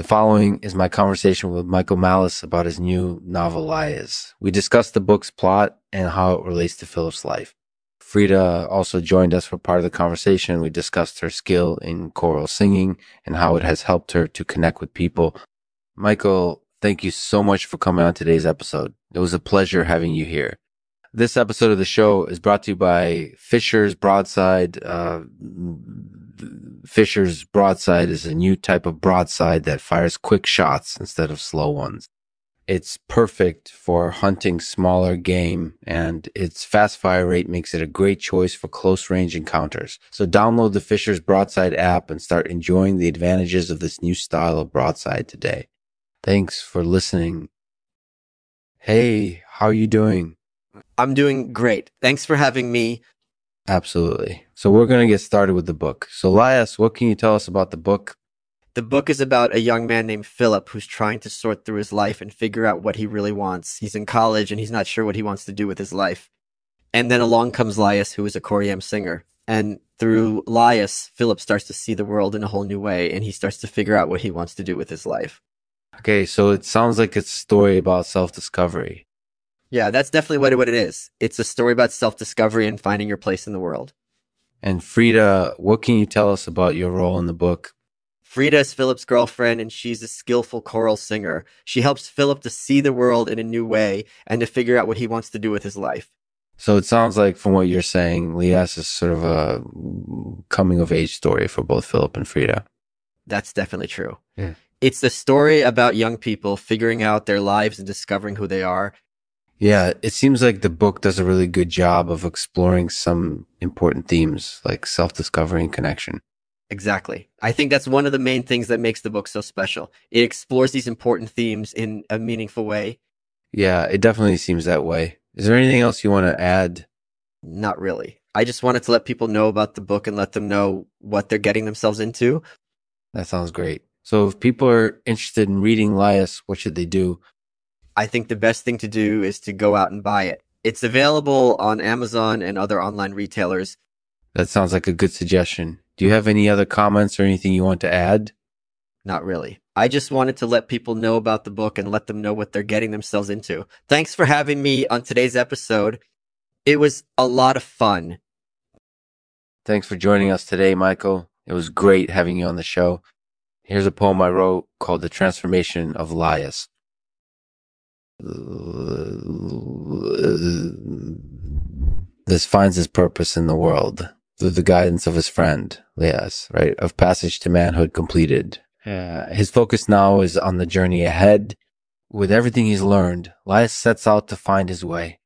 The following is my conversation with Michael Malice about his new novel, Lias. We discussed the book's plot and how it relates to Philip's life. Frieda also joined us for part of the conversation. We discussed her skill in choral singing and how it has helped her to connect with people. Michael, thank you so much for coming on today's episode. It was a pleasure having you here. This episode of the show is brought to you by Fisher's Broadside. Uh, Fisher's Broadside is a new type of broadside that fires quick shots instead of slow ones. It's perfect for hunting smaller game and its fast fire rate makes it a great choice for close range encounters. So download the Fisher's Broadside app and start enjoying the advantages of this new style of broadside today. Thanks for listening. Hey, how are you doing? I'm doing great. Thanks for having me. Absolutely. So we're going to get started with the book. So Lias, what can you tell us about the book? The book is about a young man named Philip who's trying to sort through his life and figure out what he really wants. He's in college and he's not sure what he wants to do with his life. And then along comes Lias, who is a Coriam singer. And through Lias, Philip starts to see the world in a whole new way and he starts to figure out what he wants to do with his life. Okay, so it sounds like it's a story about self discovery. Yeah, that's definitely what it, what it is. It's a story about self discovery and finding your place in the world. And Frieda, what can you tell us about your role in the book? Frieda is Philip's girlfriend and she's a skillful choral singer. She helps Philip to see the world in a new way and to figure out what he wants to do with his life. So it sounds like from what you're saying, Lias is sort of a coming of age story for both Philip and Frieda. That's definitely true. Yeah. It's the story about young people figuring out their lives and discovering who they are. Yeah, it seems like the book does a really good job of exploring some important themes like self discovery and connection. Exactly. I think that's one of the main things that makes the book so special. It explores these important themes in a meaningful way. Yeah, it definitely seems that way. Is there anything else you want to add? Not really. I just wanted to let people know about the book and let them know what they're getting themselves into. That sounds great. So if people are interested in reading Lias, what should they do? I think the best thing to do is to go out and buy it. It's available on Amazon and other online retailers. That sounds like a good suggestion. Do you have any other comments or anything you want to add? Not really. I just wanted to let people know about the book and let them know what they're getting themselves into. Thanks for having me on today's episode. It was a lot of fun. Thanks for joining us today, Michael. It was great having you on the show. Here's a poem I wrote called The Transformation of Lias. This finds his purpose in the world through the guidance of his friend, Lias, right? Of passage to manhood completed. Uh, his focus now is on the journey ahead. With everything he's learned, Lias sets out to find his way.